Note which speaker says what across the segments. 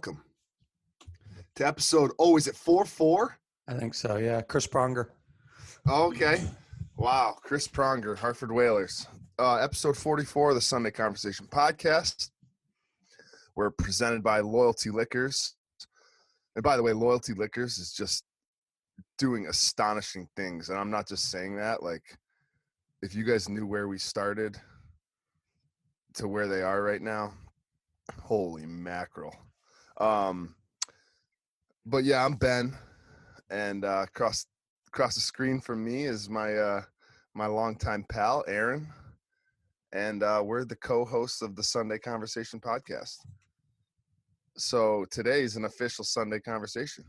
Speaker 1: welcome to episode. Oh, is it 4 4?
Speaker 2: I think so. Yeah, Chris Pronger.
Speaker 1: Okay. Wow. Chris Pronger, Hartford Whalers. Uh, episode 44 of the Sunday Conversation podcast. We're presented by Loyalty Liquors. And by the way, Loyalty Liquors is just doing astonishing things. And I'm not just saying that. Like, if you guys knew where we started to where they are right now, holy mackerel. Um, but yeah, I'm Ben, and uh, across across the screen from me is my uh, my longtime pal Aaron, and uh, we're the co-hosts of the Sunday Conversation podcast. So today is an official Sunday conversation.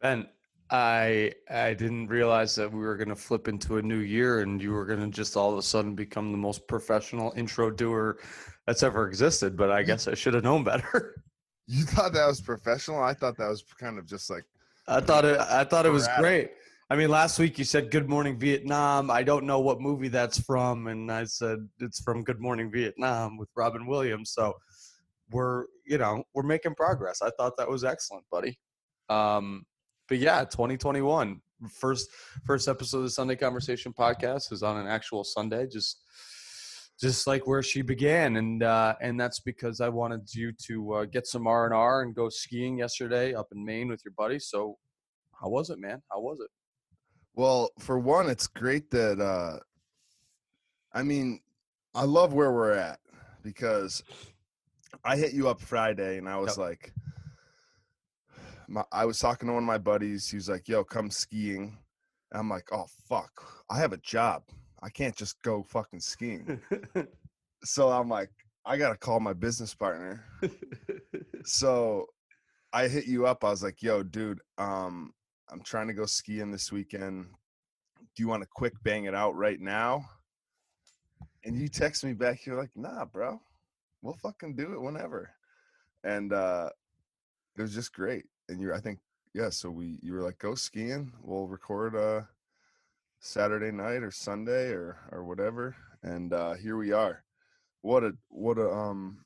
Speaker 2: Ben, I I didn't realize that we were going to flip into a new year and you were going to just all of a sudden become the most professional intro doer that's ever existed. But I guess I should have known better.
Speaker 1: You thought that was professional? I thought that was kind of just like
Speaker 2: I thought it. I thought it was great. I mean, last week you said "Good Morning Vietnam." I don't know what movie that's from, and I said it's from "Good Morning Vietnam" with Robin Williams. So we're, you know, we're making progress. I thought that was excellent, buddy. Um, but yeah, 2021 first first episode of the Sunday Conversation podcast is on an actual Sunday, just just like where she began, and uh, and that's because I wanted you to uh, get some R and R and go skiing yesterday up in Maine with your buddy. So, how was it, man? How was it?
Speaker 1: Well, for one, it's great that uh I mean, I love where we're at because I hit you up Friday and I was
Speaker 2: Yep.
Speaker 1: like my, I was talking to one of my buddies. He was like, "Yo, come skiing." And I'm like, "Oh fuck. I have a job. I can't just go fucking skiing." so I'm like, "I got to call my business partner." so I hit you up. I was like, "Yo, dude, um, I'm trying to go skiing this weekend. Do you want to quick bang it out right now?" And you text me back. You're like, "Nah, bro, we'll fucking do it whenever." And uh, it was just great. And you, I think, yeah. So we, you were like, "Go skiing. We'll record uh Saturday night or Sunday or or whatever." And uh, here we are. What a what a um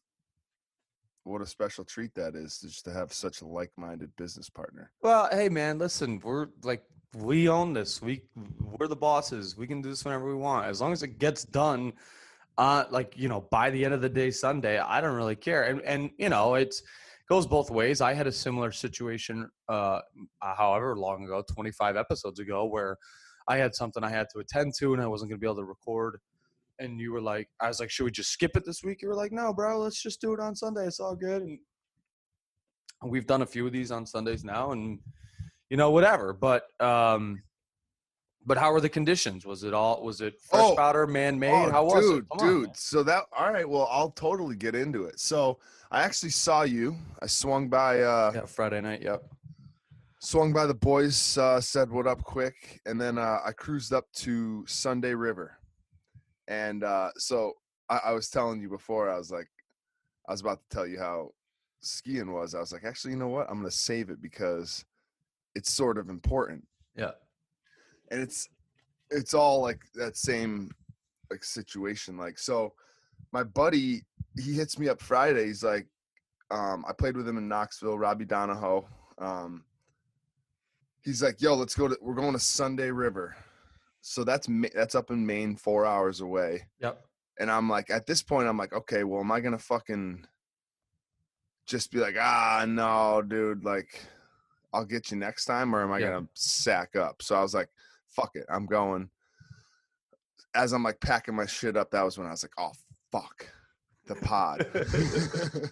Speaker 1: what a special treat that is just to have such a like-minded business partner.
Speaker 2: well, hey, man, listen, we're like we own this. We we're the bosses. We can do this whenever we want, as long as it gets done. Uh, like you know, by the end of the day, Sunday, I don't really care. And and you know, it's goes both ways. I had a similar situation, uh, however long ago, 25 episodes ago, where I had something I had to attend to, and I wasn't going to be able to record. And you were like, I was like, should we just skip it this week? You were like, no, bro, let's just do it on Sunday. It's all good. And we've done a few of these on Sundays now, and you know, whatever. But um, but how were the conditions? Was it all? Was it fresh
Speaker 1: Oh,
Speaker 2: powder, man made?
Speaker 1: Oh,
Speaker 2: how was
Speaker 1: dude,
Speaker 2: it? Come
Speaker 1: dude. so that all right. Well, I'll totally get into it. So I actually saw you. I swung by. uh
Speaker 2: Yeah, Friday night. Yep.
Speaker 1: swung by the boys, uh, said what up quick, and then uh, I cruised up to Sunday River. And uh, so I, I was telling you before, I was like, I was about to tell you how skiing was. I was like, actually, you know what? I'm gonna save it because it's sort of important,
Speaker 2: Yeah.
Speaker 1: And it's it's all like that same like situation. Like so, my buddy he hits me up Friday. He's like, um, I played with him in Knoxville, Robbie Donahoe. Um, he's like, "Yo, let's go to. We're going to Sunday River." So that's that's up in Maine, four hours away.
Speaker 2: Yep.
Speaker 1: And I'm like, at this point, I'm like, okay, well, am I gonna fucking just be like, ah, no, dude, like, I'll get you next time, or am I
Speaker 2: Yeah.
Speaker 1: gonna sack up? So I was like, fuck it, I'm going. As I'm like packing my shit up, that was when I was like, oh fuck, the pod.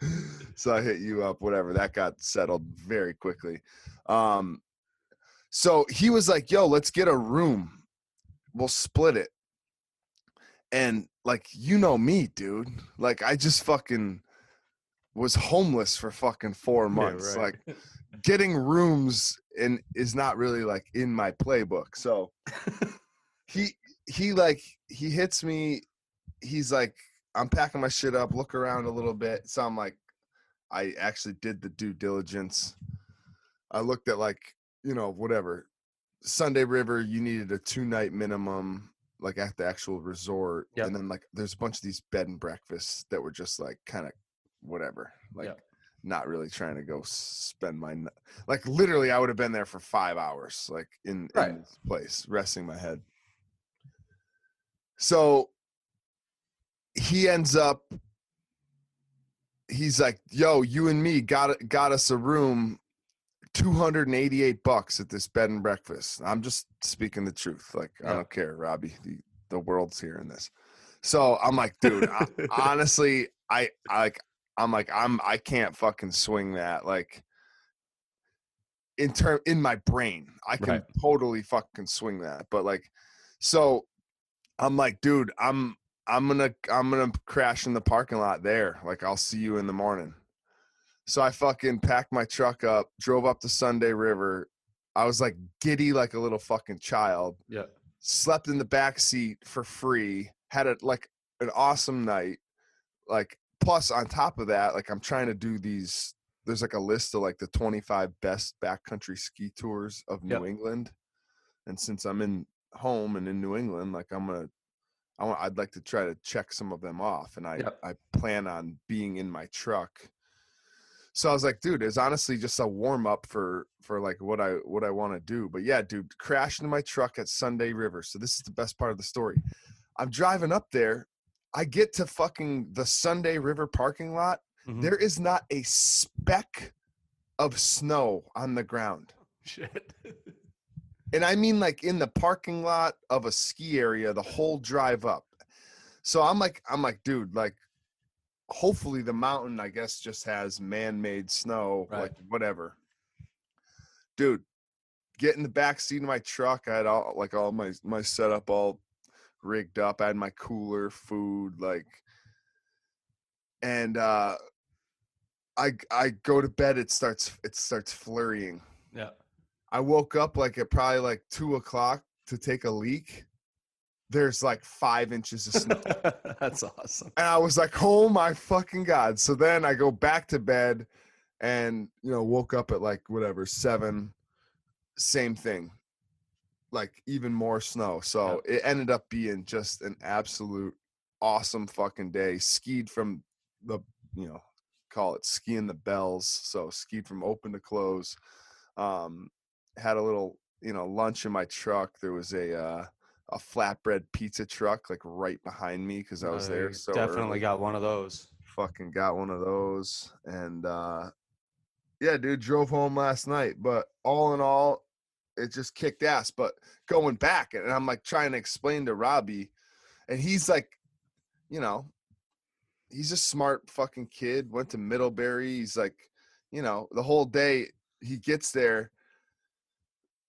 Speaker 1: so I hit you up, whatever. That got settled very quickly. Um, so he was like, yo, let's get a room. We'll split it. And like, you know me, dude. Like, I just fucking was homeless for fucking four months.
Speaker 2: right.
Speaker 1: Like, getting rooms and is not really like in my playbook. So he he like he hits me. He's like, I'm packing my shit up, look around a little bit. So I'm like, I actually did the due diligence. I looked at like, you know, whatever. Sunday River, you needed a two night minimum. like at the actual resort,
Speaker 2: Yep.
Speaker 1: and then like there's a bunch of these bed and breakfasts that were just like kind of whatever, like
Speaker 2: Yep.
Speaker 1: Not really trying to go spend my like literally I would have been there for five hours, like in,
Speaker 2: Right.
Speaker 1: in this place, resting my head. So he ends up he's like, "Yo, you and me got got us a room 288 bucks at this bed and breakfast." I'm just speaking the truth. Like, I don't care, Robbie. The, the world's hearing this. So, I'm like, dude, I, honestly, I I like I'm like I'm I can't fucking swing that like in term in my brain. I can
Speaker 2: Right.
Speaker 1: totally fucking swing that. But like so I'm like, dude, I'm I'm gonna I'm gonna crash in the parking lot there. Like I'll see you in the morning. So I fucking packed my truck up, drove up to Sunday River. I was like giddy like a little fucking child.
Speaker 2: Yeah.
Speaker 1: Slept in the back seat for free. Had a like an awesome night. Like plus on top of that, like I'm trying to do these there's like a list of like the 25 best backcountry ski tours of New
Speaker 2: Yep.
Speaker 1: England. And since I'm in home and in New England, like I'm gonna I want I'd like to try to check some of them off and I
Speaker 2: Yep.
Speaker 1: I plan on being in my truck. So I was like, dude, it's honestly just a warm up for for like what I what I want to do. But yeah, dude, crashed into my truck at Sunday River. So this is the best part of the story. I'm driving up there. I get to fucking the Sunday River parking lot.
Speaker 2: Mhm.
Speaker 1: There is not a speck of snow on the ground.
Speaker 2: Shit.
Speaker 1: And I mean like in the parking lot of a ski area the whole drive up. So I'm like I'm like dude like hopefully the mountain I guess just has man-made snow
Speaker 2: Right.
Speaker 1: like whatever. Dude, get in the back seat of my truck. I had all like all my my setup all rigged up. I had my cooler, food like and uh I I go to bed it starts it starts flurrying.
Speaker 2: yeah.
Speaker 1: I woke up like at probably like two o'clock to take a leak. There's like five inches of snow.
Speaker 2: That's awesome.
Speaker 1: and I was like, oh my fucking God. So then I go back to bed and, you know, woke up at like whatever, seven, same thing. Like even more snow. So it ended up being just an absolute awesome fucking day. Skied from the, you know, call it skiing the bells. So skied from open to close. Um, had a little, you know, lunch in my truck. There was a, uh, a flatbread pizza truck like right behind me because I was
Speaker 2: Uh,
Speaker 1: there. So
Speaker 2: definitely
Speaker 1: early.
Speaker 2: got one of those.
Speaker 1: fucking got one of those, and uh yeah, dude, drove home last night. But all in all, it just kicked ass. But going back, and I'm like trying to explain to Robbie, and he's like, you know, he's a smart fucking kid. Went to Middlebury. He's like, you know, the whole day he gets there.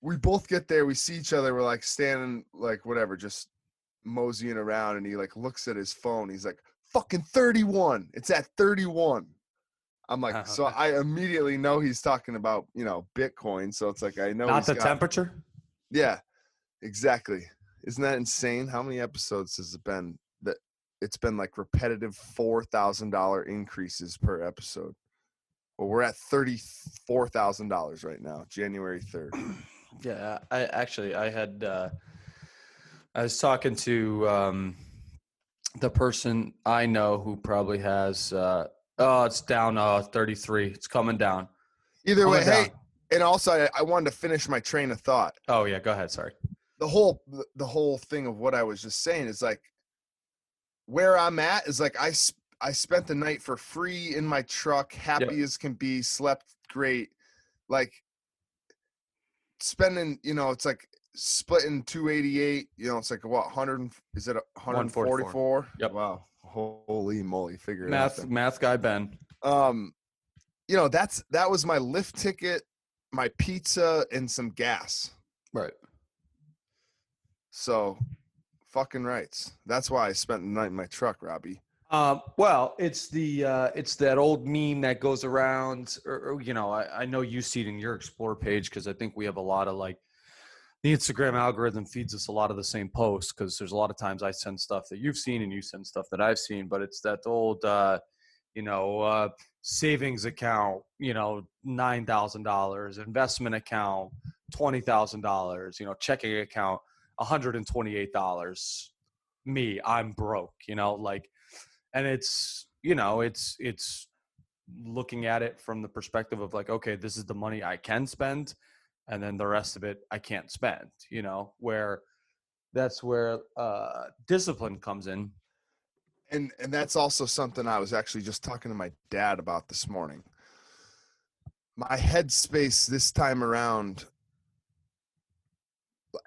Speaker 1: We both get there. We see each other. We're like standing, like whatever, just moseying around. And he like looks at his phone. He's like, "Fucking 31. It's at 31." I'm like, so I immediately know he's talking about you know Bitcoin. So it's like I know
Speaker 2: Not the
Speaker 1: got-
Speaker 2: temperature.
Speaker 1: yeah, exactly. Isn't that insane? How many episodes has it been that it's been like repetitive four thousand dollar increases per episode? Well, we're at thirty four thousand dollars right now, January third.
Speaker 2: Yeah, I actually I had uh I was talking to um the person I know who probably has uh oh it's down uh 33. It's coming down.
Speaker 1: Either way,
Speaker 2: Coming
Speaker 1: hey, and also I, I wanted to finish my train of thought.
Speaker 2: Oh yeah, go ahead, sorry.
Speaker 1: The whole the- whole thing of what I was just saying is like where I'm at is like I sp- I spent the night for free in my truck, happy as can be, slept great, like spending you know it's like splitting 288 you know it's like what 100 and- is it a 144
Speaker 2: Yep.
Speaker 1: wow holy moly figure it out
Speaker 2: Math
Speaker 1: then.
Speaker 2: math guy Ben.
Speaker 1: um you know that's that was my lift ticket my pizza and some gas
Speaker 2: Right.
Speaker 1: so fucking rights that's why i spent the night in my truck robbie
Speaker 2: Um, well, it's the uh, it's that old meme that goes around, or, or, you know, I, I know you see it in your explore page because I think we have a lot of like the Instagram algorithm feeds us a lot of the same posts because there's a lot of times I send stuff that you've seen and you send stuff that I've seen, but it's that old, uh, you know, uh, savings account, you know, nine thousand dollars, investment account, twenty thousand dollars, you know, checking account, $128. Me, I'm broke, you know, like and it's, you know, it's it's looking at it from the perspective of like, okay, this is the money I can spend and then the rest of it I can't spend, you know, where that's where uh discipline comes in.
Speaker 1: and and that's also something I was actually just talking to my dad about this morning. My headspace this time around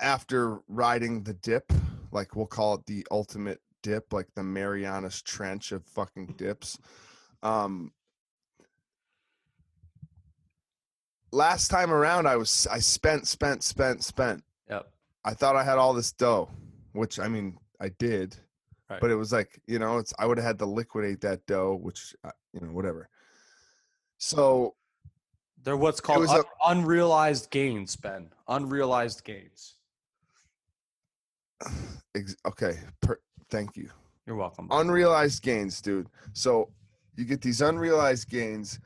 Speaker 1: after riding the dip, like we'll call it the ultimate dip, like the Marianas Trench of fucking dips. Um last time around I was I spent spent spent spent.
Speaker 2: Yep.
Speaker 1: I thought I had all this dough, which I mean I did,
Speaker 2: Right.
Speaker 1: but it was like you know it's I would have had to liquidate that dough, which uh, you know whatever. So
Speaker 2: They're what's called un-
Speaker 1: a-
Speaker 2: unrealized gains, Ben. Unrealized gains.
Speaker 1: okay, per, thank you.
Speaker 2: You're welcome.
Speaker 1: Unrealized gains, dude. So you get these unrealized gains.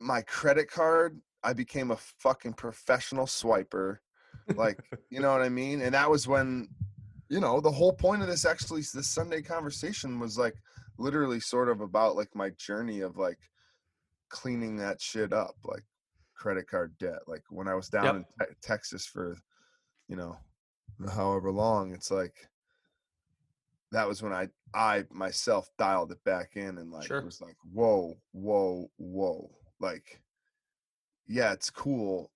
Speaker 1: My credit card, I became a fucking professional swiper. Like, you know what I mean? And that was when, you know, the whole point of this actually, this Sunday conversation was like literally sort of about like my journey of like cleaning that shit up, like credit card debt. Like when I was down
Speaker 2: Yep.
Speaker 1: in te- Texas for, you know, however long, it's like, that was when I I myself dialed it back in and like
Speaker 2: Sure.
Speaker 1: was like, whoa, whoa, whoa. Like, yeah, it's cool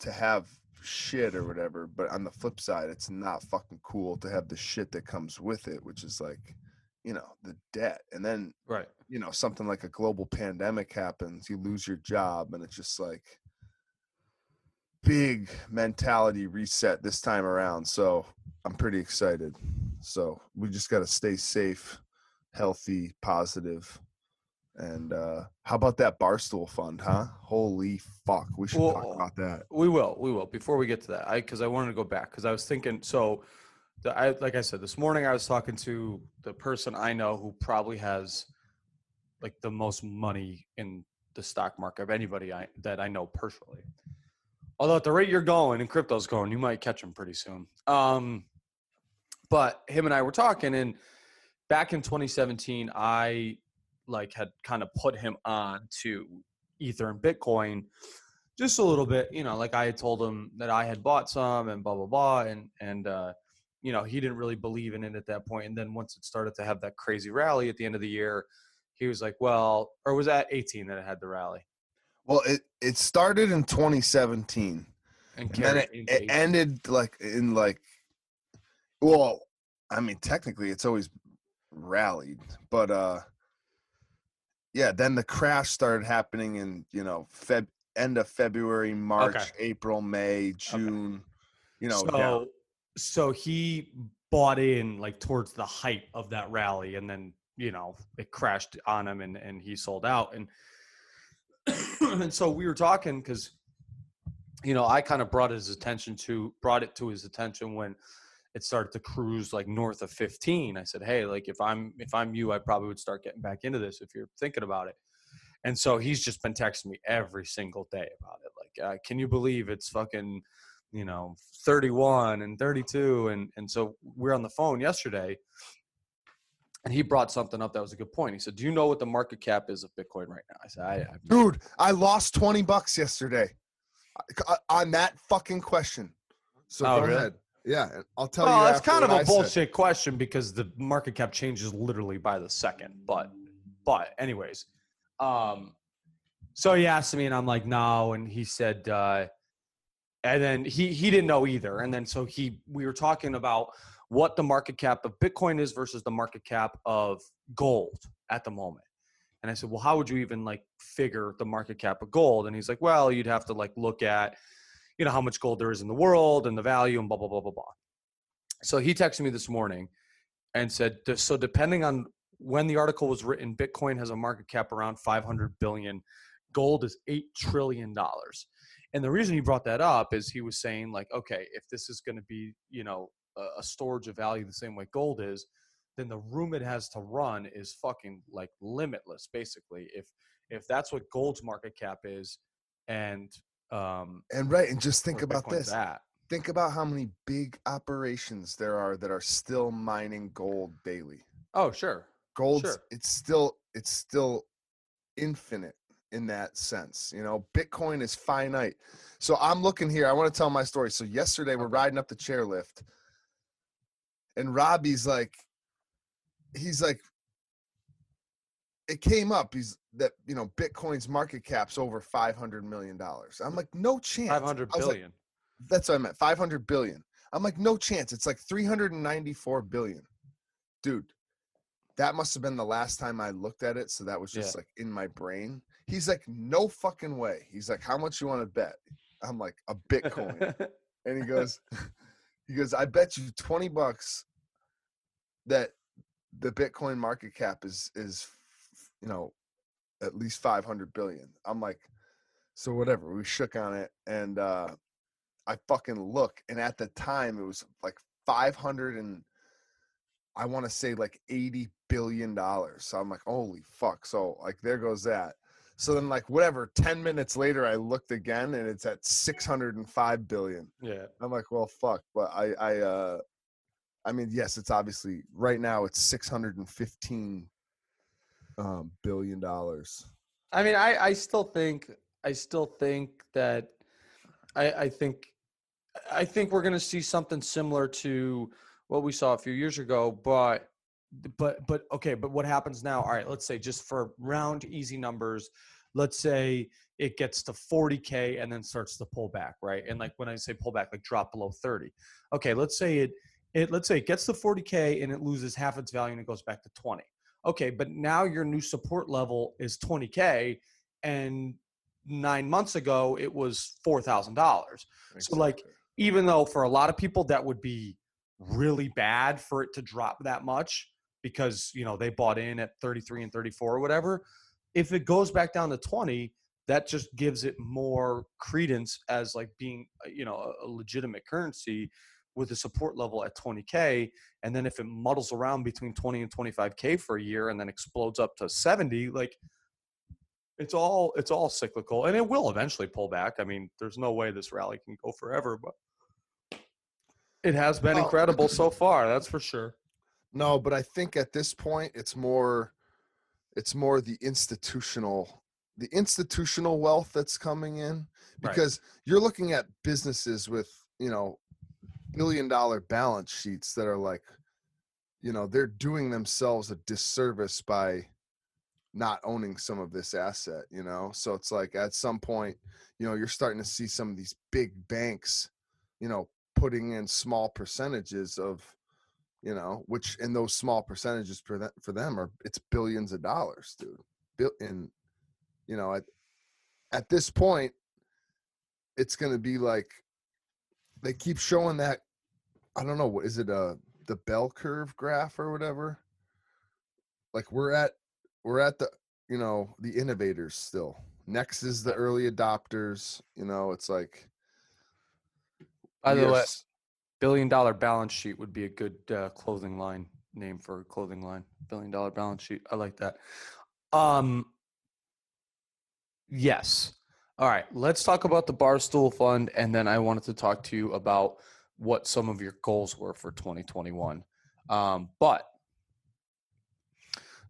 Speaker 1: to have shit or whatever, but on the flip side, it's not fucking cool to have the shit that comes with it, which is like, you know, the debt. And then,
Speaker 2: right.
Speaker 1: you know, something like a global pandemic happens, you lose your job, and it's just like big mentality reset this time around. So I'm pretty excited. So we just got to stay safe, healthy, positive. And uh how about that barstool fund, huh? Holy fuck, we should talk about that.
Speaker 2: We will. We will. Before we get to that, I because I wanted to go back because I was thinking. So, the, I like I said this morning, I was talking to the person I know who probably has like the most money in the stock market of anybody I that I know personally. Although at the rate you're going and crypto's going, you might catch him pretty soon. Um, but him and I were talking, and back in 2017, I like had kind of put him on to Ether and Bitcoin just a little bit, you know, like I had told him that I had bought some and blah blah blah, and and uh, you know he didn't really believe in it at that point. And then once it started to have that crazy rally at the end of the year, he was like, well, or was that 18 that it had the rally
Speaker 1: Well, it it started in 2017.
Speaker 2: and
Speaker 1: And then it, it ended like in like well, I mean technically it's always rallied, but uh yeah, then the crash started happening in, you know, Feb end of February, March,
Speaker 2: Okay.
Speaker 1: April, May, June, you know,
Speaker 2: so
Speaker 1: down.
Speaker 2: so he bought in like towards the height of that rally, and then you know it crashed on him, and and he sold out, and and so we were talking because you know I kind of brought his attention to brought it to his attention when it started to cruise like north of 15 i said hey like if i'm if i'm you i probably would start getting back into this if you're thinking about it and so he's just been texting me every single day about it like uh, can you believe it's fucking you know 31 and 32 and and so we're on the phone yesterday and he brought something up that was a good point he said do you know what the market cap is of bitcoin right now i said i, I've
Speaker 1: Dude, I lost 20 bucks yesterday on that fucking question. So
Speaker 2: Oh,
Speaker 1: go
Speaker 2: really?
Speaker 1: ahead. Yeah, I'll tell
Speaker 2: well,
Speaker 1: you.
Speaker 2: that's kind of a
Speaker 1: I said.
Speaker 2: bullshit question because the market cap changes literally by the second. But, but anyways, um, so he asked me, and I'm like, no, and he said, uh, and then he he didn't know either, and then so he we were talking about what the market cap of Bitcoin is versus the market cap of gold at the moment. And I said, well, how would you even like figure the market cap of gold? And he's like, well, you'd have to like look at, you know, how much gold there is in the world and the value and blah blah blah blah blah. So he texted me this morning and said, so depending on when the article was written, Bitcoin has a market cap around 500 billion. Gold is eight trillion dollars. And the reason he brought that up is he was saying like, okay, if this is going to be, you know, a, a storage of value the same way gold is, then the room it has to run is fucking like limitless. Basically, if if that's what gold's market cap is, and um,
Speaker 1: And right, and just think about this. think about how many big operations there are that are still mining gold daily.
Speaker 2: Oh, sure.
Speaker 1: Gold,
Speaker 2: Sure.
Speaker 1: it's still it's still infinite in that sense. You know, Bitcoin is finite. So I'm looking here. I want to tell my story. So yesterday we're riding up the chairlift, and Robbie's like, he's like, it came up. He's that you know Bitcoin's market cap's over five hundred million dollars. I'm like, no chance.
Speaker 2: Five hundred
Speaker 1: was like, that's what I meant. 500 billion. I'm like, no chance. It's like 394 billion. Dude, that must have been the last time I looked at it. So that was just
Speaker 2: Yeah.
Speaker 1: like in my brain. He's like, no fucking way. He's like, how much you want to bet? I'm like, a Bitcoin. and he goes, he goes, I bet you 20 bucks that the Bitcoin market cap is, is, you know, at least 500 billion. I'm like, so whatever. We shook on it. And, uh, I fucking look, and at the time it was like five hundred and I want to say like eighty billion dollars. So I'm like, holy fuck! So like, there goes that. So then, like, whatever. Ten minutes later, I looked again, and it's at six hundred and five billion.
Speaker 2: yeah.
Speaker 1: I'm like, well, fuck. But I, I, uh, I mean, yes, it's obviously right now it's six hundred and fifteen um, billion dollars.
Speaker 2: I mean, I, I still think I still think that I, I think I think we're going to see something similar to what we saw a few years ago, but but but okay, but what happens now? All right, let's say just for round easy numbers, let's say it gets to 40k and then starts to pull back, right? And like when I say pull back, like drop below 30. Okay, let's say it it let's say it gets to 40k and it loses half its value and it goes back to 20. Okay, but now your new support level is 20k and 9 months ago it was $4,000. So, like, Even though for a lot of people that would be really bad for it to drop that much because, you know, they bought in at 33 and 34 or whatever, if it goes back down to 20, that just gives it more credence as like being, uh, you know, a legitimate currency with a support level at 20k and then if it muddles around between 20 and 25k for a year and then explodes up to 70 like it's all it's all cyclical and it will eventually pull back i mean there's no way this rally can go forever but it has been
Speaker 1: Oh.
Speaker 2: incredible so far that's for sure
Speaker 1: No, but I think at this point it's more it's more the institutional the institutional wealth that's coming in
Speaker 2: Right.
Speaker 1: because you're looking at businesses with, you know, billion dollar balance sheets that are like you know, they're doing themselves a disservice by not owning some of this asset, you know? So it's like at some point, you know, you're starting to see some of these big banks, you know, putting in small percentages of you know, which in those small percentages for for them are it's billions of dollars, dude. In you know, at at this point, it's gonna be like they keep showing that I don't know what is it uh the bell curve graph or whatever. Like we're at we're at the you know the innovators still. Next is the early adopters. You know, it's like
Speaker 2: by the way billion dollar balance sheet would be a good uh, clothing line name for a clothing line billion dollar balance sheet i like that um yes all right let's talk about the barstool fund and then i wanted to talk to you about what some of your goals were for 2021 um but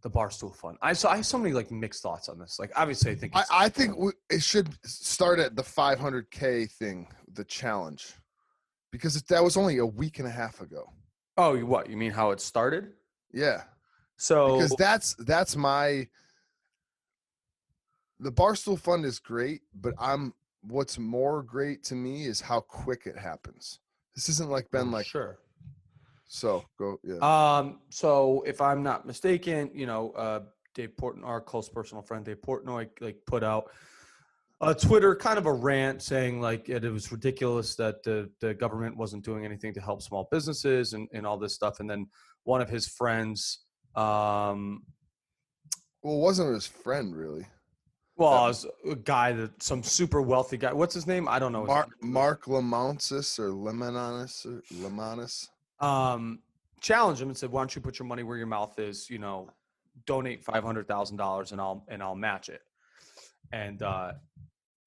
Speaker 2: the barstool fund. I saw i have so many like mixed thoughts on this. Like obviously i think
Speaker 1: I,
Speaker 2: it's,
Speaker 1: I think we, it should start at the 500k thing, the challenge, because that was only a week and a half ago.
Speaker 2: oh what you mean how it started?
Speaker 1: Yeah,
Speaker 2: so
Speaker 1: because that's that's my. The Barstool Fund is great, but I'm what's more great to me is how quick it happens. This isn't like been
Speaker 2: Oh,
Speaker 1: like
Speaker 2: sure
Speaker 1: so go yeah.
Speaker 2: Um, so if I'm not mistaken, you know, uh, Dave Portnoy, our close personal friend Dave Portnoy, like put out a Twitter kind of a rant saying like it, it was ridiculous that the the government wasn't doing anything to help small businesses and and all this stuff. And then one of his friends, um,
Speaker 1: well, it wasn't his friend really.
Speaker 2: Well, was a guy that some super wealthy guy. What's his name? I don't know.
Speaker 1: Mark. Mark Lamontis or Lemonis or Lemonis.
Speaker 2: um, challenged him and said, "Why don't you put your money where your mouth is? You know, donate five hundred thousand dollars and I'll and I'll match it." And uh,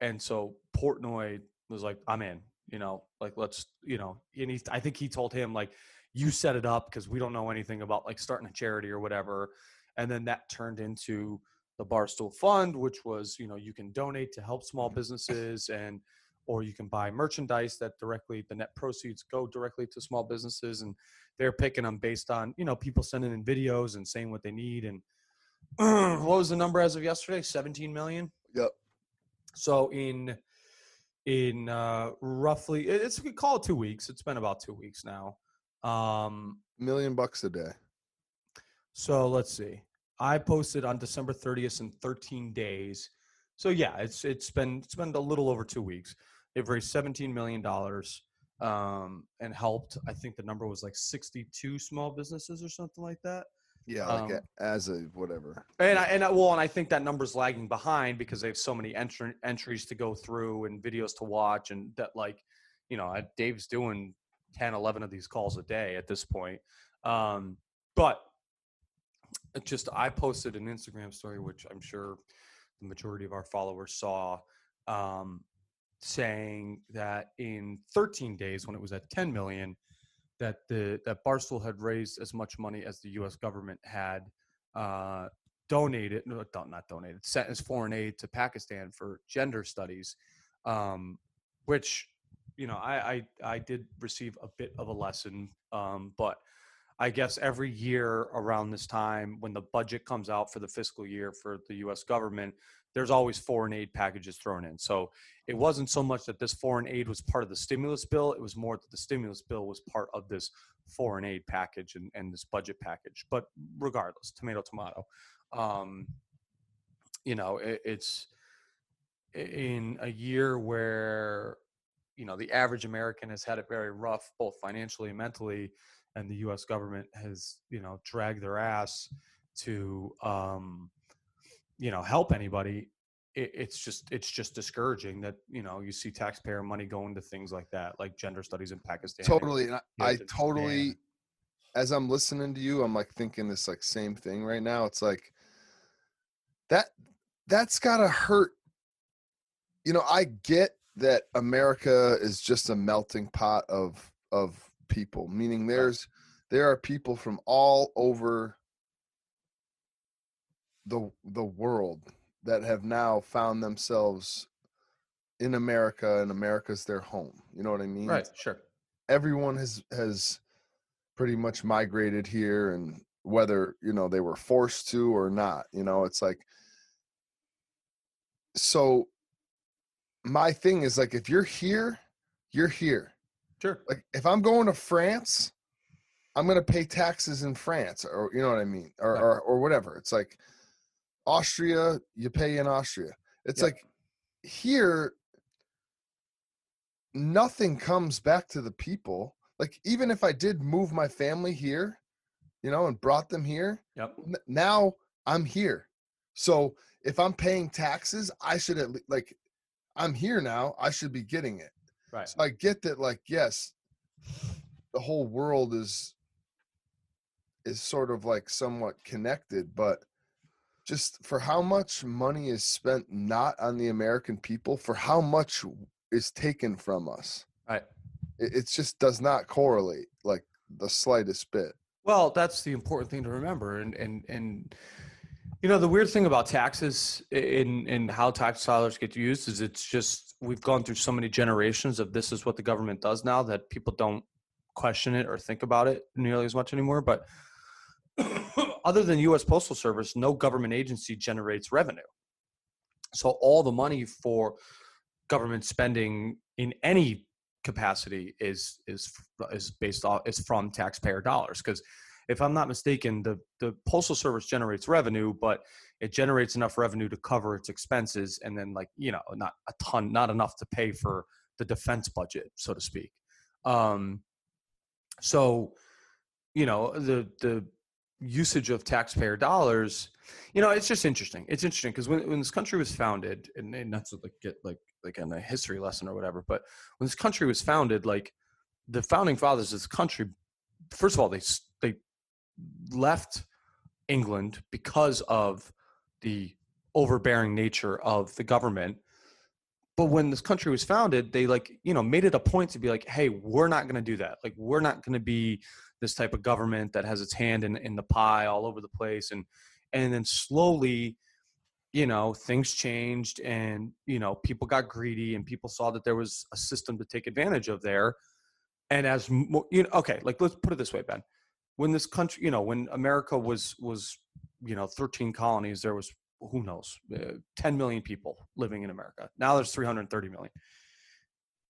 Speaker 2: and so Portnoy was like, "I'm in." you know, like let's, you know, and he, I think he told him like, you set it up because we don't know anything about like starting a charity or whatever. And then that turned into the Barstool Fund, which was, you know, you can donate to help small businesses and, or you can buy merchandise that directly, the net proceeds go directly to small businesses. And they're picking them based on, you know, people sending in videos and saying what they need. And what was the number as of yesterday? 17 million?
Speaker 1: Yep.
Speaker 2: So in, in uh, roughly, it's we call it two weeks. It's been about two weeks now. Um,
Speaker 1: Million bucks a day.
Speaker 2: so let's see. I posted on December 30th in 13 days. So yeah, it's it's been it's been a little over two weeks. They've raised 17 million dollars um, and helped. I think the number was like 62 small businesses or something like that.
Speaker 1: Yeah, like
Speaker 2: Um,
Speaker 1: a, as a whatever.
Speaker 2: And I, and I, well, and I think that number's lagging behind because they have so many entry, entries to go through and videos to watch, and that like, you know, Dave's doing 10, 11 of these calls a day at this point. Um, but just I posted an Instagram story, which I'm sure the majority of our followers saw, um, saying that in 13 days, when it was at 10 million, that the that Barstool had raised as much money as the U.S. government had uh, donated, no, not donated, sent as foreign aid to Pakistan for gender studies, um, which you know I, I I did receive a bit of a lesson, um, but I guess every year around this time when the budget comes out for the fiscal year for the U.S. government, there's always foreign aid packages thrown in. So it wasn't so much that this foreign aid was part of the stimulus bill; it was more that the stimulus bill was part of this foreign aid package and, and this budget package. But regardless, tomato tomato. Um, you know, it, it's in a year where you know the average American has had it very rough, both financially and mentally, and the U.S. government has you know dragged their ass to um, you know help anybody. It, it's just it's just discouraging that you know you see taxpayer money going to things like that, like gender studies in Pakistan.
Speaker 1: Totally. And I, I totally as I'm listening to you, I'm like thinking this like same thing right now. It's like that that's gotta hurt. You know, I get that America is just a melting pot of of people, meaning there's there are people from all over the the world that have now found themselves in America and America's their home. You know what I mean?
Speaker 2: Right. Sure.
Speaker 1: everyone has has pretty much migrated here and whether you know they were forced to or not you know it's like so my thing is like if you're here you're here
Speaker 2: Sure.
Speaker 1: like if i'm going to france i'm going to pay taxes in france or you know what i mean or,
Speaker 2: Right.
Speaker 1: or or whatever it's like austria you pay in austria it's
Speaker 2: Yep.
Speaker 1: like here nothing comes back to the people like even if i did move my family here you know and brought them here
Speaker 2: Yep.
Speaker 1: n- now i'm here so if i'm paying taxes i should at least like i'm here now i should be getting it
Speaker 2: Right.
Speaker 1: so I get that, like, yes, the whole world is is sort of like somewhat connected, but just for how much money is spent not on the American people, for how much is taken from us,
Speaker 2: Right.
Speaker 1: it, it just does not correlate like the slightest bit.
Speaker 2: Well, that's the important thing to remember, and and and you know the weird thing about taxes in in how tax dollars get used is it's just we've gone through so many generations of this is what the government does now that people don't question it or think about it nearly as much anymore. But other than U.S. Postal Service, no government agency generates revenue. So all the money for government spending in any capacity is is is based off is from taxpayer dollars because if i'm not mistaken the the postal service generates revenue but it generates enough revenue to cover its expenses and then like you know not a ton not enough to pay for the defense budget so to speak. Um so you know the the usage of taxpayer dollars you know it's just interesting. It's interesting because when, when this country was founded and, and not to like get like like in a history lesson or whatever but when this country was founded like the founding fathers of this country first of all they they left england because of the overbearing nature of the government but when this country was founded, they like, you know, made it a point to be like, hey, we're not going to do that. Like, we're not going to be this type of government that has its hand in, in the pie all over the place. And, and then slowly, you know, things changed and, you know, people got greedy and people saw that there was a system to take advantage of there. And as, you know, okay, like let's put it this way, Ben, when this country, you know, when America was, was, you know, 13 colonies, there was who knows, uh, 10 million people living in America. Now there's 330 million.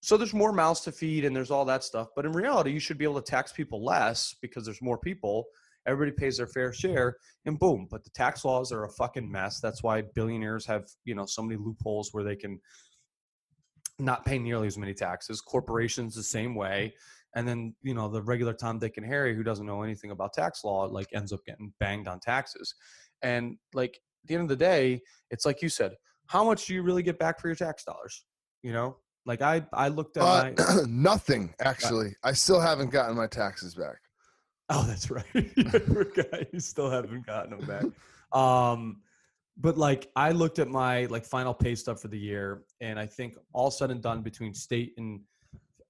Speaker 2: So there's more mouths to feed and there's all that stuff. But in reality, you should be able to tax people less because there's more people. Everybody pays their fair share and boom. But the tax laws are a fucking mess. That's why billionaires have, you know, so many loopholes where they can not pay nearly as many taxes. Corporations the same way. And then, you know, the regular Tom, Dick, and Harry who doesn't know anything about tax law, like ends up getting banged on taxes. And like at the end of the day, it's like you said, how much do you really get back for your tax dollars? You know, like I I looked at
Speaker 1: Uh,
Speaker 2: my
Speaker 1: nothing actually. I still haven't gotten my taxes back.
Speaker 2: oh that's right, you still haven't gotten them back. Um, but like I looked at my like final pay stub for the year, and I think all said and done between state and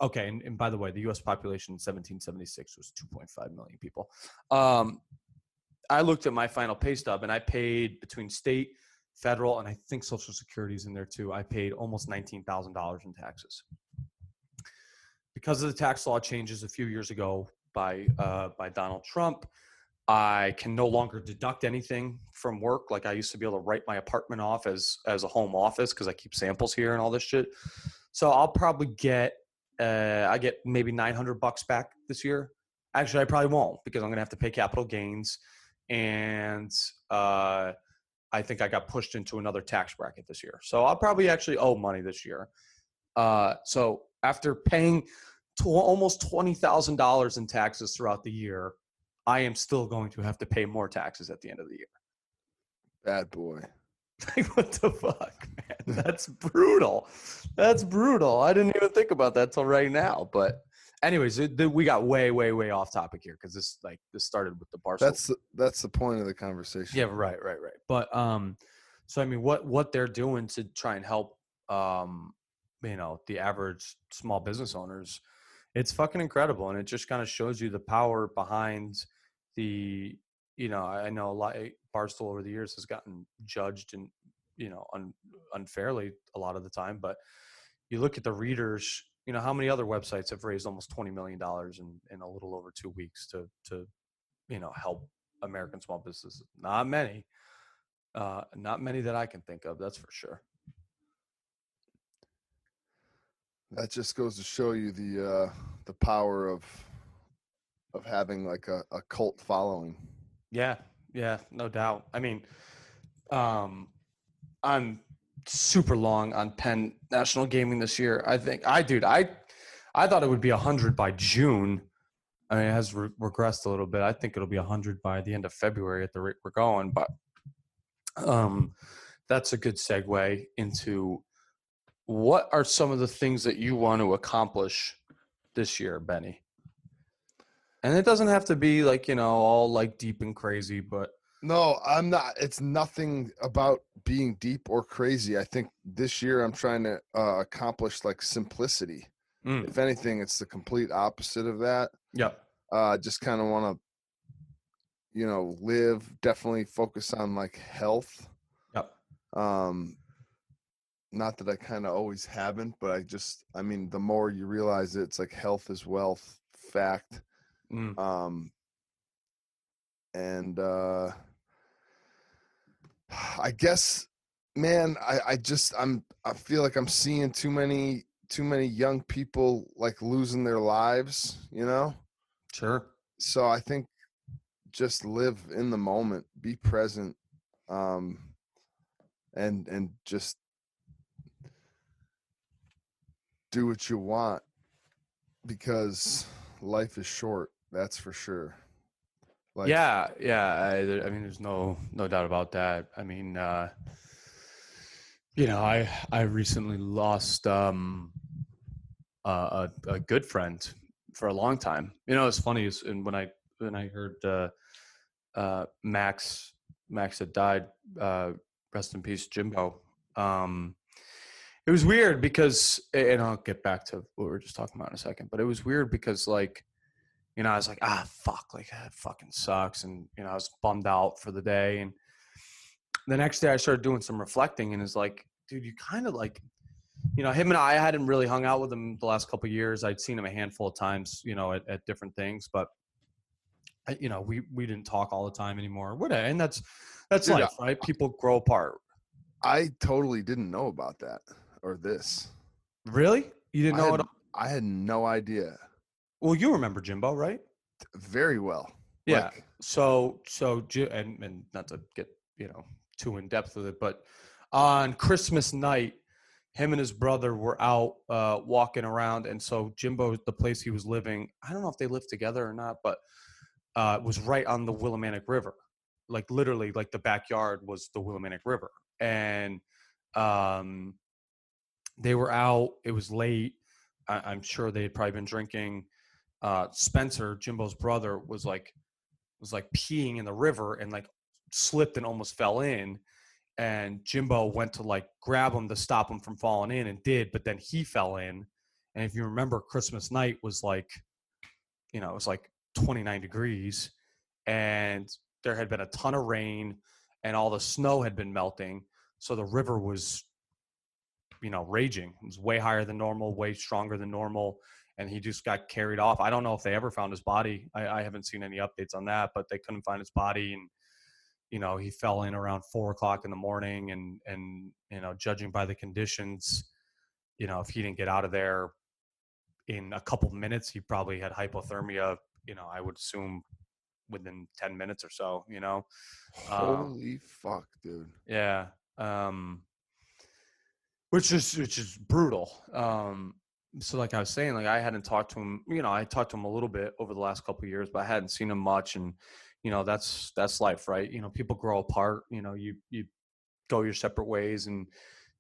Speaker 2: okay, and, and by the way, the U.S. population in 1776 was 2.5 million people. Um, I looked at my final pay stub, and I paid between state, federal, and I think Social Security is in there too. I paid almost nineteen thousand dollars in taxes because of the tax law changes a few years ago by uh, by Donald Trump. I can no longer deduct anything from work. Like I used to be able to write my apartment off as as a home office because I keep samples here and all this shit. So I'll probably get uh, I get maybe nine hundred bucks back this year. Actually, I probably won't because I'm gonna have to pay capital gains, and uh, I think I got pushed into another tax bracket this year. So I'll probably actually owe money this year. Uh, so after paying to almost twenty thousand dollars in taxes throughout the year, I am still going to have to pay more taxes at the end of the year.
Speaker 1: Bad boy.
Speaker 2: Like what the fuck, man? That's brutal. That's brutal. I didn't even think about that till right now. But anyways, it, the, we got way, way, way off topic here because this like this started with the Barcelona.
Speaker 1: That's the, that's the point of the conversation.
Speaker 2: Yeah, right, right, right. But um, so I mean, what what they're doing to try and help um, you know, the average small business owners, it's fucking incredible, and it just kind of shows you the power behind the. You know, I know a lot. Barstool over the years has gotten judged and you know un, unfairly a lot of the time, but you look at the readers. You know, how many other websites have raised almost twenty million dollars in in a little over two weeks to to you know help American small businesses? Not many. Uh, not many that I can think of. That's for sure.
Speaker 1: That just goes to show you the uh, the power of of having like a, a cult following.
Speaker 2: Yeah, yeah, no doubt. I mean, um, I'm super long on Penn National Gaming this year. I think I, dude, I, I thought it would be hundred by June. I mean, it has re- regressed a little bit. I think it'll be hundred by the end of February at the rate we're going. But, um, that's a good segue into what are some of the things that you want to accomplish this year, Benny? And it doesn't have to be like, you know, all like deep and crazy, but
Speaker 1: No, I'm not. It's nothing about being deep or crazy. I think this year I'm trying to uh, accomplish like simplicity.
Speaker 2: Mm.
Speaker 1: If anything, it's the complete opposite of that.
Speaker 2: yeah.
Speaker 1: Uh, just kind of want to, you know, live. Definitely focus on like health.
Speaker 2: Yep.
Speaker 1: Um, not that I kind of always haven't, but I just, I mean, the more you realize it, it's like health is wealth. Fact.
Speaker 2: Mm.
Speaker 1: um and uh i guess man i i just i'm i feel like i'm seeing too many too many young people like losing their lives you know
Speaker 2: Sure.
Speaker 1: so i think just live in the moment be present um and and just do what you want because life is short that's for sure like
Speaker 2: yeah, yeah. I, I mean, there's no no doubt about that. I mean, uh, you know, I I recently lost um, a, a a good friend for a long time. You know, it's funny is and when I when I heard uh, uh, Max Max had died, uh, rest in peace, Jimbo. Um, it was weird because, and I'll get back to what we were just talking about in a second, but it was weird because, like, you know, I was like, ah, fuck, like that fucking sucks, and you know, I was bummed out for the day, and the next day I started doing some reflecting, and it's like, dude, you kind of like, you know, him and I, I hadn't really hung out with him the last couple years. I'd seen him a handful of times, you know, at, at different things, but I, you know, we we didn't talk all the time anymore. Would What, and that's that's
Speaker 1: Dude,
Speaker 2: life, right? People grow apart.
Speaker 1: I totally didn't know about that or this.
Speaker 2: Really? You didn't
Speaker 1: I
Speaker 2: know
Speaker 1: had,
Speaker 2: it?
Speaker 1: I had no idea.
Speaker 2: Well, you remember Jimbo, right?
Speaker 1: Very well.
Speaker 2: Yeah.
Speaker 1: Like,
Speaker 2: So so and and not to get you know too in depth with it, but on Christmas night, him and his brother were out uh, walking around, and so Jimbo, the place he was living, I don't know if they lived together or not, but uh, was right on the Willimantic River, like literally, like the backyard was the Willimantic River, and um, they were out. It was late. I, I'm sure they had probably been drinking. Uh, Spencer, Jimbo's brother, was like was like peeing in the river and like slipped and almost fell in. And Jimbo went to like grab him to stop him from falling in and did, but then he fell in. And if you remember, Christmas night was like, you know, it was like 29 degrees and there had been a ton of rain and all the snow had been melting. So the river was, you know, raging. It was way higher than normal, way stronger than normal and he just got carried off. I don't know if they ever found his body. I, I haven't seen any updates on that, but they couldn't find his body, and you know he fell in around four o'clock in the morning, and and you know judging by the conditions, you know if he didn't get out of there in a couple minutes, he probably had hypothermia. You know, I would assume within ten minutes or so. You know, Uh,
Speaker 1: holy fuck, dude.
Speaker 2: yeah. Um, which is which is brutal. Um, so like I was saying, like I hadn't talked to him. You know, I talked to him a little bit over the last couple years, but I hadn't seen him much. And you know, that's that's life, right? You know, people grow apart. You know, you you go your separate ways, and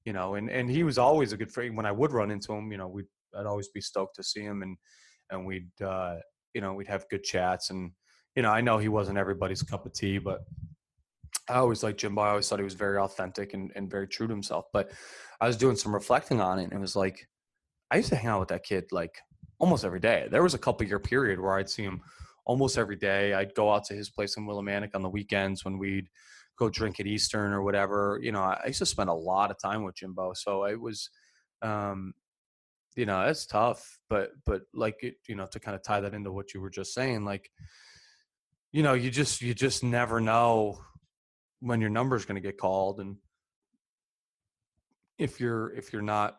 Speaker 2: you know, and and he was always a good friend. When I would run into him, you know, we'd I'd always be stoked to see him, and and we'd uh, you know we'd have good chats, and you know, I know he wasn't everybody's cup of tea, but I always liked Jimbo. I always thought he was very authentic and, and very true to himself. But I was doing some reflecting on it and it was like, I used to hang out with that kid like almost every day. There was a couple year period where I'd see him almost every day. I'd go out to his place in Willimantic on the weekends when we'd go drink at Eastern or whatever. You know, I used to spend a lot of time with Jimbo. So it was, um, you know, it's tough, but, but like, it, you know, to kind of tie that into what you were just saying, like, you know, you just, you just never know when your number's going to get called and if you're if you're not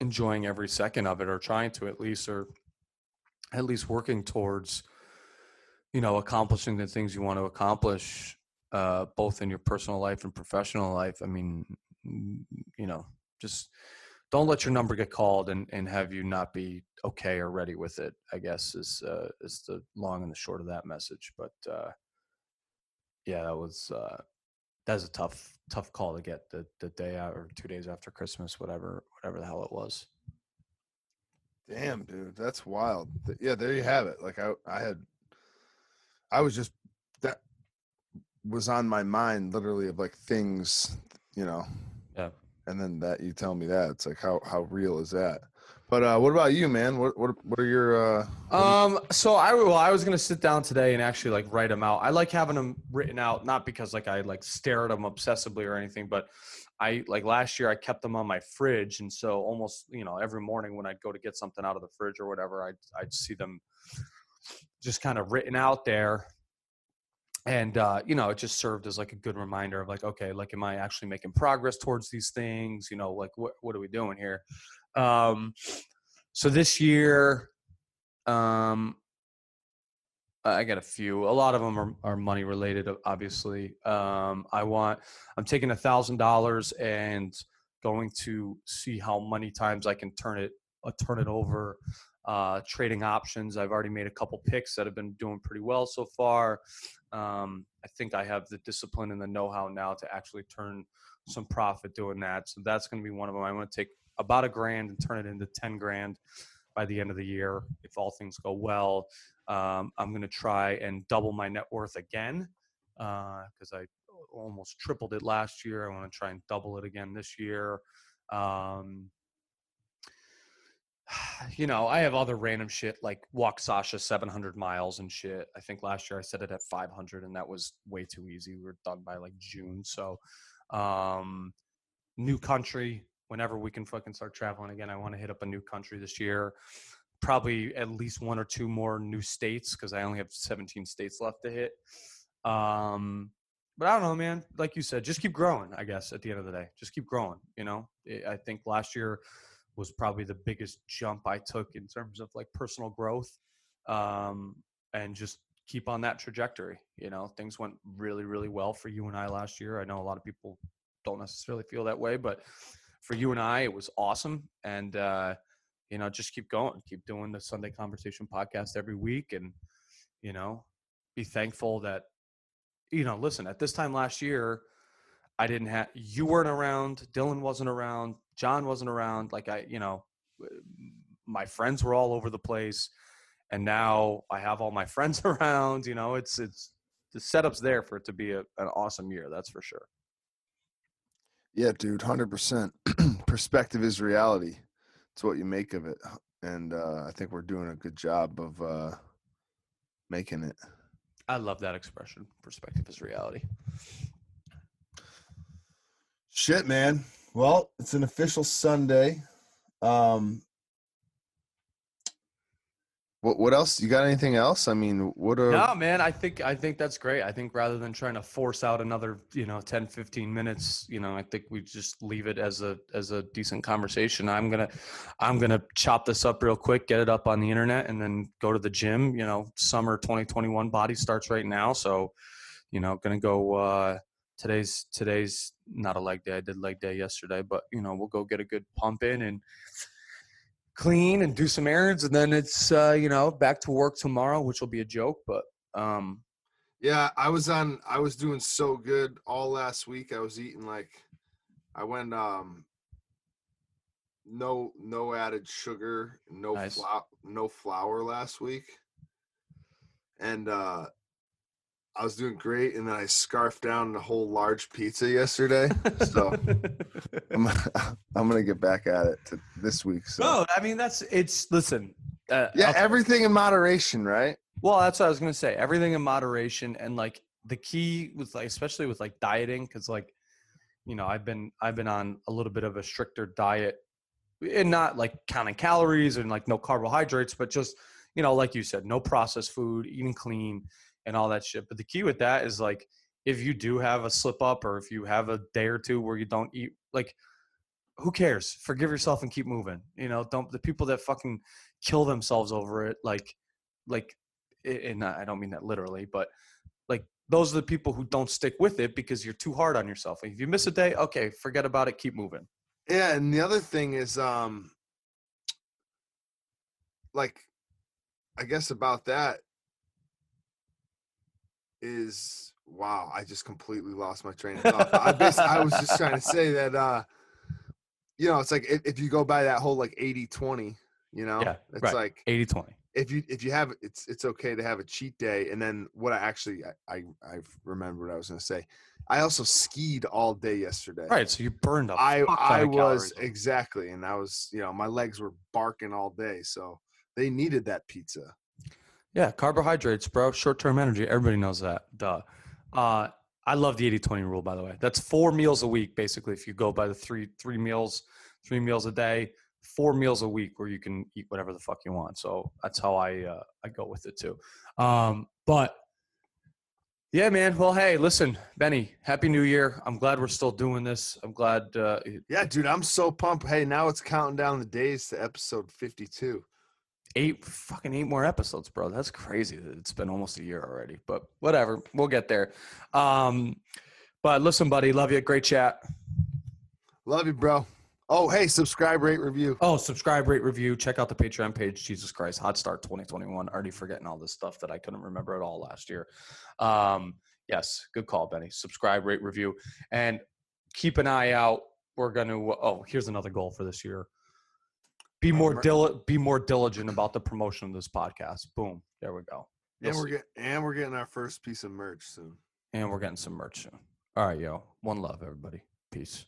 Speaker 2: enjoying every second of it or trying to at least or at least working towards you know accomplishing the things you want to accomplish uh both in your personal life and professional life. I mean you know just don't let your number get called and and have you not be okay or ready with it i guess is uh is the long and the short of that message. But uh yeah, that was that was a tough tough call to get the the day out or two days after Christmas, whatever whatever the hell it was.
Speaker 1: Damn, dude, that's wild. Yeah, there you have it. Like I, I had, I was just that was on my mind, literally of like things, you know.
Speaker 2: Yeah.
Speaker 1: And then that you tell me that it's like how how real is that? But uh what about you, man? What what what are your uh
Speaker 2: Um, so I well, I was gonna sit down today and actually like write them out. I like having them written out, not because like I like stare at them obsessively or anything, but I like last year I kept them on my fridge, and so almost you know every morning when I'd go to get something out of the fridge or whatever, I'd I'd see them just kind of written out there. And uh, you know, it just served as like a good reminder of like, okay, like, am I actually making progress towards these things? You know, like, what what are we doing here? Um, so this year, um, I got a few. A lot of them are, are money related, obviously. Um, I want. I'm taking a thousand dollars and going to see how many times I can turn it uh, turn it over. Uh, trading options. I've already made a couple picks that have been doing pretty well so far. Um, I think I have the discipline and the know-how now to actually turn some profit doing that. So that's going to be one of them. I want to take about a grand and turn it into 10 grand by the end of the year if all things go well. Um, I'm going to try and double my net worth again because I almost tripled it last year. I want to try and double it again this year. Um, you know, I have other random shit like walk Sasha 700 miles and shit. I think last year I set it at 500 and that was way too easy. We were done by like June. So, um, new country, whenever we can fucking start traveling again, I want to hit up a new country this year. Probably at least one or two more new states because I only have 17 states left to hit. Um, but I don't know, man. Like you said, just keep growing. I guess at the end of the day, just keep growing. You know, I think last year was probably the biggest jump I took in terms of like personal growth, um, and just keep on that trajectory. You know, things went really, really well for you and I last year. I know a lot of people don't necessarily feel that way, but for you and I, it was awesome. And uh, you know, just keep going, keep doing the Sunday Conversation podcast every week, and you know, be thankful that you know, listen, at this time last year, I didn't have you weren't around, Dylan wasn't around, John wasn't around. Like I, you know, my friends were all over the place, and now I have all my friends around. You know, it's it's the setup's there for it to be a, an awesome year. That's for sure.
Speaker 1: Yeah, dude, hundred percent. Perspective is reality. It's what you make of it, and uh, I think we're doing a good job of uh, making it.
Speaker 2: I love that expression. Perspective is reality.
Speaker 1: Shit, man. Well, it's an official Sunday. Um, what what else? You got anything else? I mean, what are
Speaker 2: No, man, I think I think that's great. I think rather than trying to force out another, you know, 10 15 minutes, you know, I think we just leave it as a as a decent conversation. I'm going to I'm going to chop this up real quick, get it up on the internet and then go to the gym, you know, summer 2021 body starts right now, so you know, going to go uh today's today's not a leg day. I did leg day yesterday, but you know, we'll go get a good pump in and clean and do some errands and then it's uh, you know back to work tomorrow which will be a joke but um
Speaker 1: yeah i was on i was doing so good all last week i was eating like i went um no no added sugar no
Speaker 2: Nice.
Speaker 1: flour no flour last week and uh i was doing great and then i scarfed down a whole large pizza yesterday so i'm, I'm gonna get back at it to this week so.
Speaker 2: No i mean that's it's listen uh,
Speaker 1: yeah everything in moderation right?
Speaker 2: Well that's what i was gonna say everything in moderation and like the key with like especially with like dieting because like you know i've been i've been on a little bit of a stricter diet and not like counting calories and like no carbohydrates but just you know like you said no processed food eating clean and all that shit but the key with that is like if you do have a slip up or if you have a day or two where you don't eat like who cares? Forgive yourself and keep moving you know? Don't the people that fucking kill themselves over it like like and i don't mean that literally but like those are the people who don't stick with it because you're too hard on yourself. If you miss a day okay forget about it keep moving.
Speaker 1: Yeah, and the other thing is um like I guess about that is wow, I just completely lost my train of thought. I I was just trying to say that uh you know, it's like if, if you go by that whole like 80-20, you know,
Speaker 2: Yeah,
Speaker 1: it's
Speaker 2: right.
Speaker 1: like
Speaker 2: 80 20
Speaker 1: if you if you have it's it's okay to have a cheat day and then what I actually I I, I remember what I was going to say. I also skied all day yesterday.
Speaker 2: right so you burned up
Speaker 1: I I was exactly, and I was you know my legs were barking all day, so they needed that pizza.
Speaker 2: Yeah, carbohydrates, bro. Short term energy. Everybody knows that. Duh. Uh, I love the 80 20 rule, by the way. That's four meals a week, basically, if you go by the three three meals, three meals a day, four meals a week where you can eat whatever the fuck you want. So that's how I uh, I go with it too. Um, but yeah, man. Well, hey, listen, Benny, happy new year. I'm glad we're still doing this. I'm glad uh,
Speaker 1: Yeah, dude, I'm so pumped. Hey, now it's counting down the days to episode 52.
Speaker 2: Eight fucking eight more episodes, bro. That's crazy. It's been almost a year already, but whatever. We'll get there. Um, but listen, buddy, love you. Great chat.
Speaker 1: Love you, bro. Oh, hey, subscribe, rate, review.
Speaker 2: Oh, subscribe, rate, review. Check out the Patreon page. Jesus Christ, Hot Start 2021. Already forgetting all this stuff that I couldn't remember at all last year. Um, yes, good call, Benny. Subscribe, rate, review, and keep an eye out. We're gonna. Oh, here's another goal for this year. Be more dil- Be more diligent about the promotion of this podcast. Boom. There we go.
Speaker 1: And
Speaker 2: You'll
Speaker 1: we're
Speaker 2: see.
Speaker 1: getting and we're getting our first piece of merch soon.
Speaker 2: and we're getting some merch soon. All right, yo. One love, everybody. Peace.